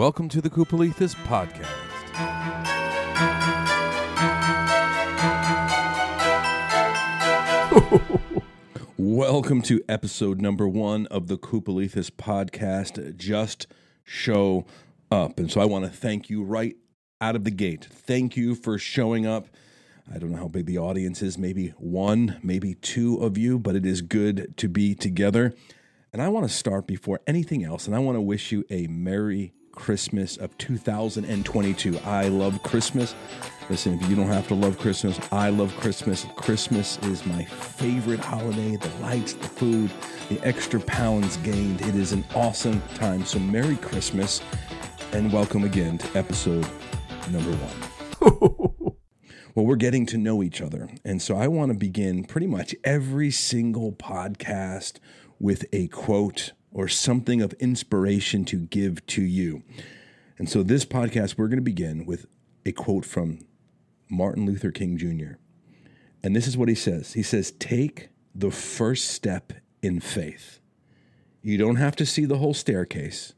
Welcome to the Koopalethes podcast. Welcome to episode number one of the Koopalethes podcast. Just show up. And so I want to thank you right out of the gate. Thank you for showing up. I don't know how big the audience is, maybe one, maybe two of you, but it is good to be together. And I want to start before anything else, and I want to wish you a Merry Christmas of 2022. I love Christmas. Listen, if you don't have to love Christmas, I love Christmas. Christmas is my favorite holiday. The lights, the food, the extra pounds gained. It is an awesome time. So, Merry Christmas and welcome again to episode number one. well, we're getting to know each other. And so, I want to begin pretty much every single podcast with a quote or something of inspiration to give to you. And so, this podcast, we're going to begin with a quote from Martin Luther King Jr. And this is what he says He says, Take the first step in faith. You don't have to see the whole staircase,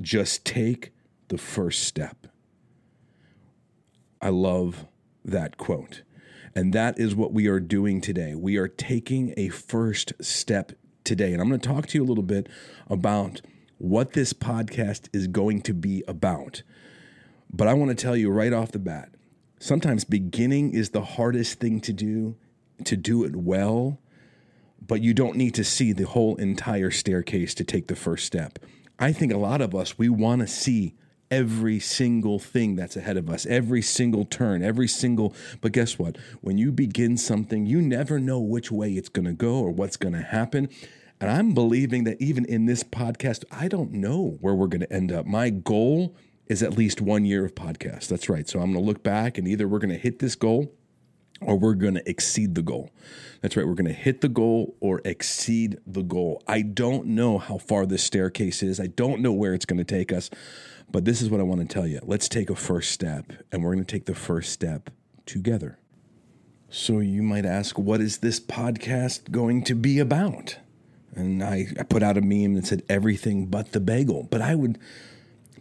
just take the first step. I love that quote. And that is what we are doing today. We are taking a first step today. And I'm going to talk to you a little bit about what this podcast is going to be about. But I want to tell you right off the bat sometimes beginning is the hardest thing to do, to do it well, but you don't need to see the whole entire staircase to take the first step. I think a lot of us, we want to see every single thing that's ahead of us, every single turn, every single. But guess what? When you begin something, you never know which way it's going to go or what's going to happen. And I'm believing that even in this podcast, I don't know where we're going to end up. My goal is at least one year of podcast. That's right. So I'm going to look back and either we're going to hit this goal or we're going to exceed the goal. That's right. We're going to hit the goal or exceed the goal. I don't know how far this staircase is. I don't know where it's going to take us, but this is what I want to tell you. Let's take a first step, and we're going to take the first step together. So you might ask, what is this podcast going to be about? And I, I put out a meme that said everything but the bagel, but I would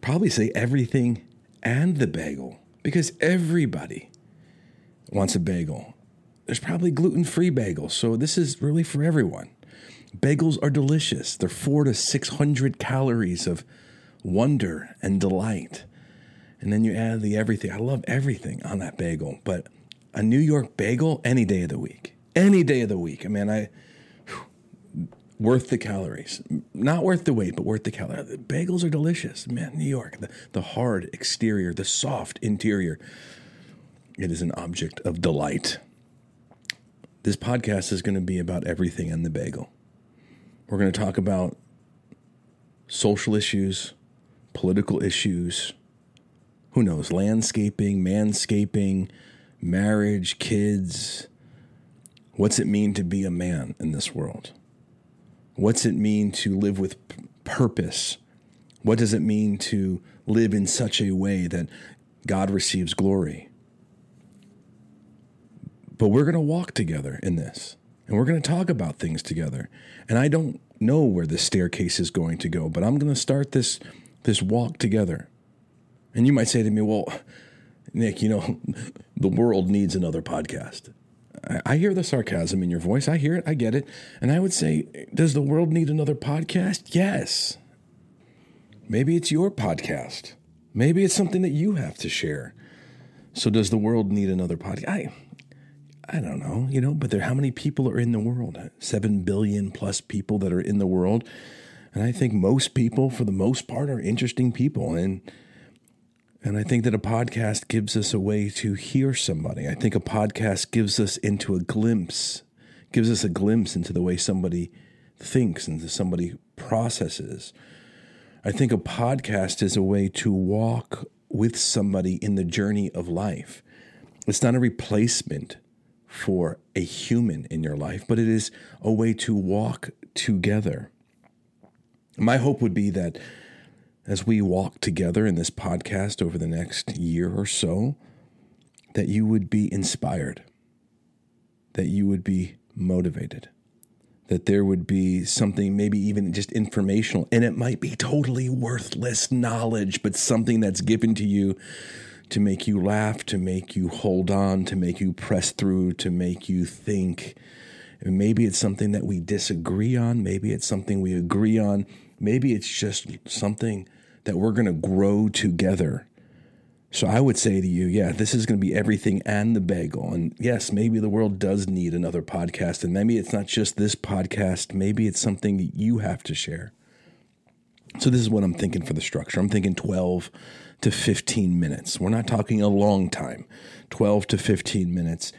probably say everything and the bagel because everybody wants a bagel. There's probably gluten free bagels, so this is really for everyone. Bagels are delicious. They're four to 600 calories of wonder and delight. And then you add the everything. I love everything on that bagel, but a New York bagel any day of the week. Any day of the week. I mean, I whew, worth the calories. Not worth the weight, but worth the calories. The bagels are delicious. Man, New York, the, the hard exterior, the soft interior. It is an object of delight. This podcast is going to be about everything and the bagel. We're going to talk about social issues, political issues, who knows, landscaping, manscaping, marriage, kids. What's it mean to be a man in this world? What's it mean to live with purpose? What does it mean to live in such a way that God receives glory? But we're going to walk together in this and we're going to talk about things together. And I don't know where the staircase is going to go, but I'm going to start this this walk together. And you might say to me, "Well, Nick, you know, the world needs another podcast." I, hear the sarcasm in your voice. I hear it. I get it. And I would say, "Does the world need another podcast?" Yes. Maybe it's your podcast. Maybe it's something that you have to share. So does the world need another podcast? I I don't know, you know, but there how many people are in the world? 7 billion plus people that are in the world. And I think most people for the most part are interesting people and and I think that a podcast gives us a way to hear somebody. I think a podcast gives us into a glimpse, gives us a glimpse into the way somebody thinks, into somebody processes. I think a podcast is a way to walk with somebody in the journey of life. It's not a replacement for a human in your life, but it is a way to walk together. My hope would be that as we walk together in this podcast over the next year or so, that you would be inspired, that you would be motivated, that there would be something maybe even just informational and it might be totally worthless knowledge but something that's given to you to make you laugh to make you hold on to make you press through to make you think and maybe it's something that we disagree on maybe it's something we agree on maybe it's just something that we're going to grow together so I would say to you, yeah, this is going to be everything and the bagel. And yes, maybe the world does need another podcast. And maybe it's not just this podcast, maybe it's something that you have to share. So this is what I'm thinking for the structure. I'm thinking 12 to 15 minutes. We're not talking a long time, 12 to 15 minutes.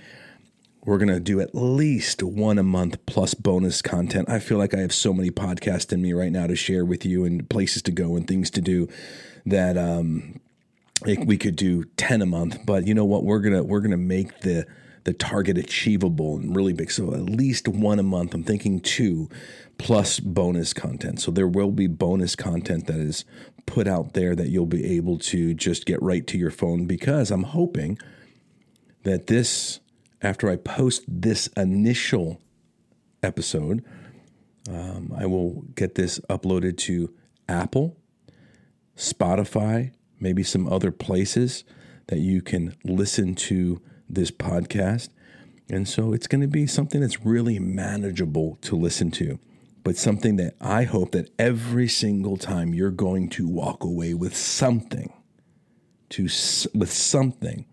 We're going to do at least one a month plus bonus content. I feel like I have so many podcasts in me right now to share with you and places to go and things to do that um, we could do 10 a month. But you know what? We're gonna we're gonna make the the target achievable and really big. So at least one a month. I'm thinking two plus bonus content. So there will be bonus content that is put out there that you'll be able to just get right to your phone because i'm hoping that this after i post this initial episode um, i will get this uploaded to apple spotify maybe some other places that you can listen to this podcast. And so it's going to be something that's really manageable to listen to, but something that I hope that every single time you're going to walk away with something to with something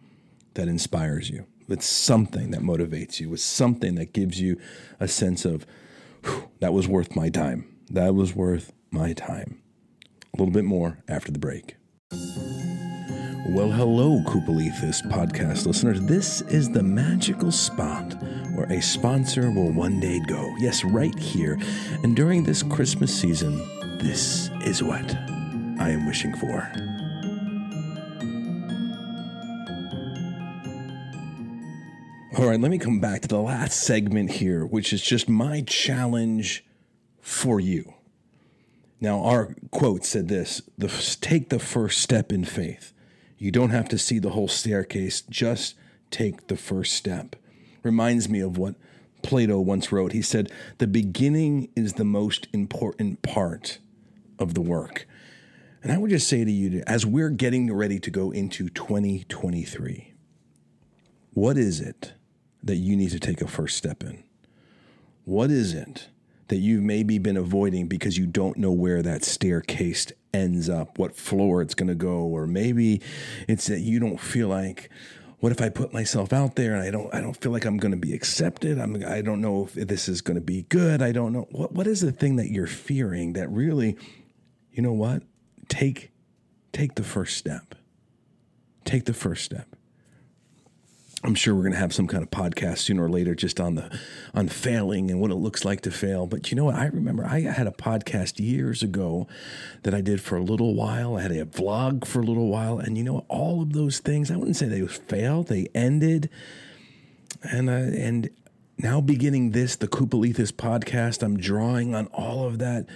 that inspires you, with something that motivates you, with something that gives you a sense of that was worth my time. That was worth my time. A little bit more after the break. Well, hello, Koopalethes podcast listeners. This is the magical spot where a sponsor will one day go. Yes, right here. And during this Christmas season, this is what I am wishing for. All right, let me come back to the last segment here, which is just my challenge for you. Now, our quote said this the, take the first step in faith. You don't have to see the whole staircase, just take the first step. Reminds me of what Plato once wrote. He said, The beginning is the most important part of the work. And I would just say to you, as we're getting ready to go into 2023, what is it that you need to take a first step in? What is it that you've maybe been avoiding because you don't know where that staircase ends up, what floor it's going to go, or maybe it's that you don't feel like what if I put myself out there and I don't I don't feel like I'm going to be accepted? I'm I don't know if this is going to be good. I don't know what what is the thing that you're fearing that really you know what? Take take the first step. Take the first step. I'm sure we're going to have some kind of podcast sooner or later just on the on failing and what it looks like to fail. But you know what? I remember I had a podcast years ago that I did for a little while. I had a vlog for a little while, and you know what? all of those things. I wouldn't say they failed; they ended. And uh, and now beginning this, the Koopalethes podcast, I'm drawing on all of that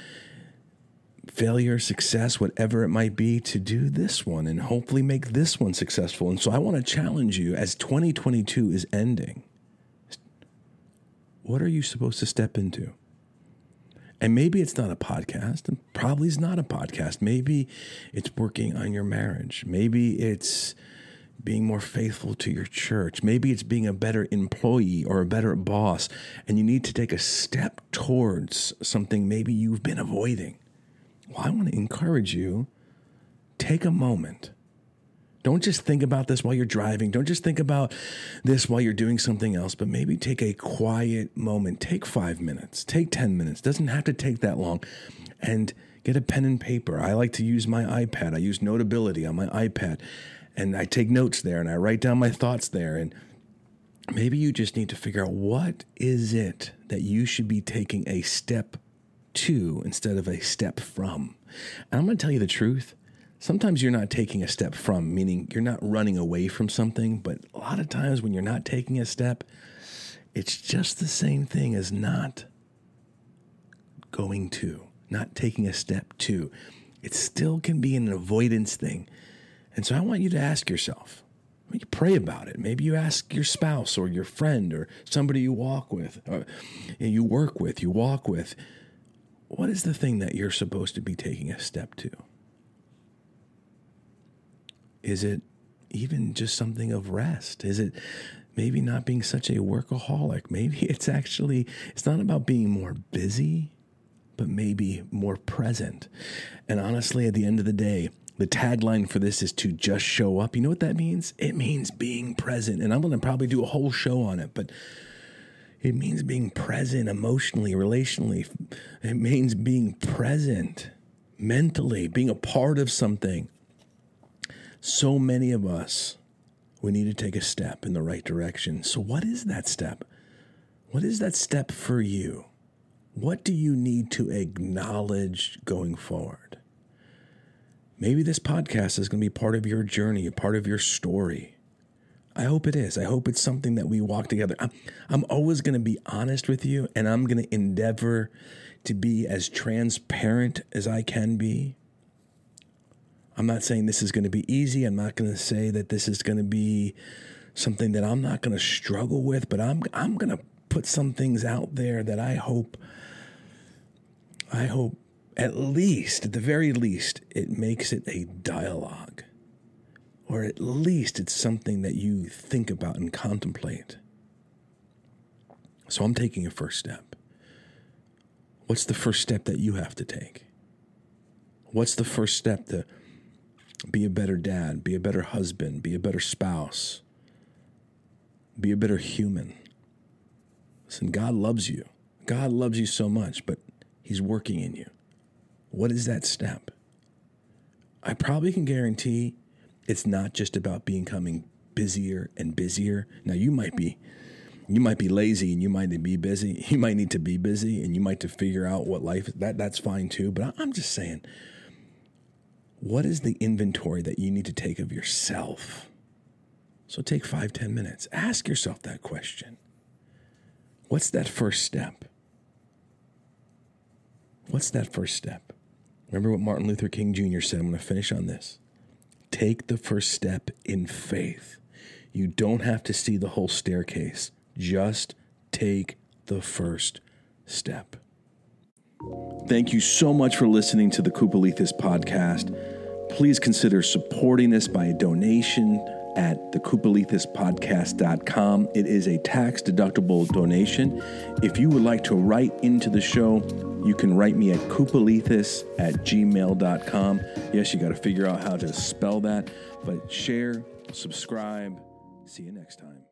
failure, success, whatever it might be, to do this one and hopefully make this one successful. And so I want to challenge you as 2022 is ending. What are you supposed to step into? And maybe it's not a podcast, and probably it's not a podcast. Maybe it's working on your marriage. Maybe it's being more faithful to your church. Maybe it's being a better employee or a better boss, and you need to take a step towards something maybe you've been avoiding. Well, I want to encourage you take a moment. Don't just think about this while you're driving. Don't just think about this while you're doing something else, but maybe take a quiet moment. Take five minutes, take 10 minutes. Doesn't have to take that long. And get a pen and paper. I like to use my iPad. I use Notability on my iPad. And I take notes there and I write down my thoughts there. And maybe you just need to figure out what is it that you should be taking a step to instead of a step from. And I'm going to tell you the truth. Sometimes you're not taking a step from, meaning you're not running away from something, but a lot of times when you're not taking a step, it's just the same thing as not going to, not taking a step to. It still can be an avoidance thing. And so I want you to ask yourself You pray about it. Maybe you ask your spouse or your friend or somebody you walk with, or you work with, you walk with. What is the thing that you're supposed to be taking a step to? Is it even just something of rest? Is it maybe not being such a workaholic? Maybe it's actually, it's not about being more busy, but maybe more present. And honestly, at the end of the day, the tagline for this is to just show up. You know what that means? It means being present. And I'm going to probably do a whole show on it, but it means being present emotionally, relationally. It means being present mentally, being a part of something. So many of us, we need to take a step in the right direction. So, what is that step? What is that step for you? What do you need to acknowledge going forward? Maybe this podcast is going to be part of your journey, a part of your story. I hope it is. I hope it's something that we walk together. I'm, I'm always going to be honest with you, and I'm going to endeavor to be as transparent as I can be. I'm not saying this is going to be easy. I'm not going to say that this is going to be something that I'm not going to struggle with, but I'm I'm going to put some things out there that I hope I hope at least, at the very least, it makes it a dialogue. Or at least it's something that you think about and contemplate. So I'm taking a first step. What's the first step that you have to take? What's the first step to be a better dad, be a better husband, be a better spouse, be a better human? Listen, God loves you. God loves you so much, but He's working in you. What is that step? I probably can guarantee it's not just about becoming busier and busier. Now you might be you might be lazy and you might be busy. You might need to be busy and you might to figure out what life that that's fine too. But I'm just saying, what is the inventory that you need to take of yourself? So take five, ten minutes. Ask yourself that question. What's that first step? What's that first step? Remember what Martin Luther King Jr. said. I'm going to finish on this. Take the first step in faith. You don't have to see the whole staircase, just take the first step. Thank you so much for listening to the Koopalethes podcast. Please consider supporting us by a donation at thekoopalethespodcast.com. It is a tax deductible donation. If you would like to write into the show, you can write me at koopalethes at gmail.com. Yes, you got to figure out how to spell that, but share, subscribe. See you next time.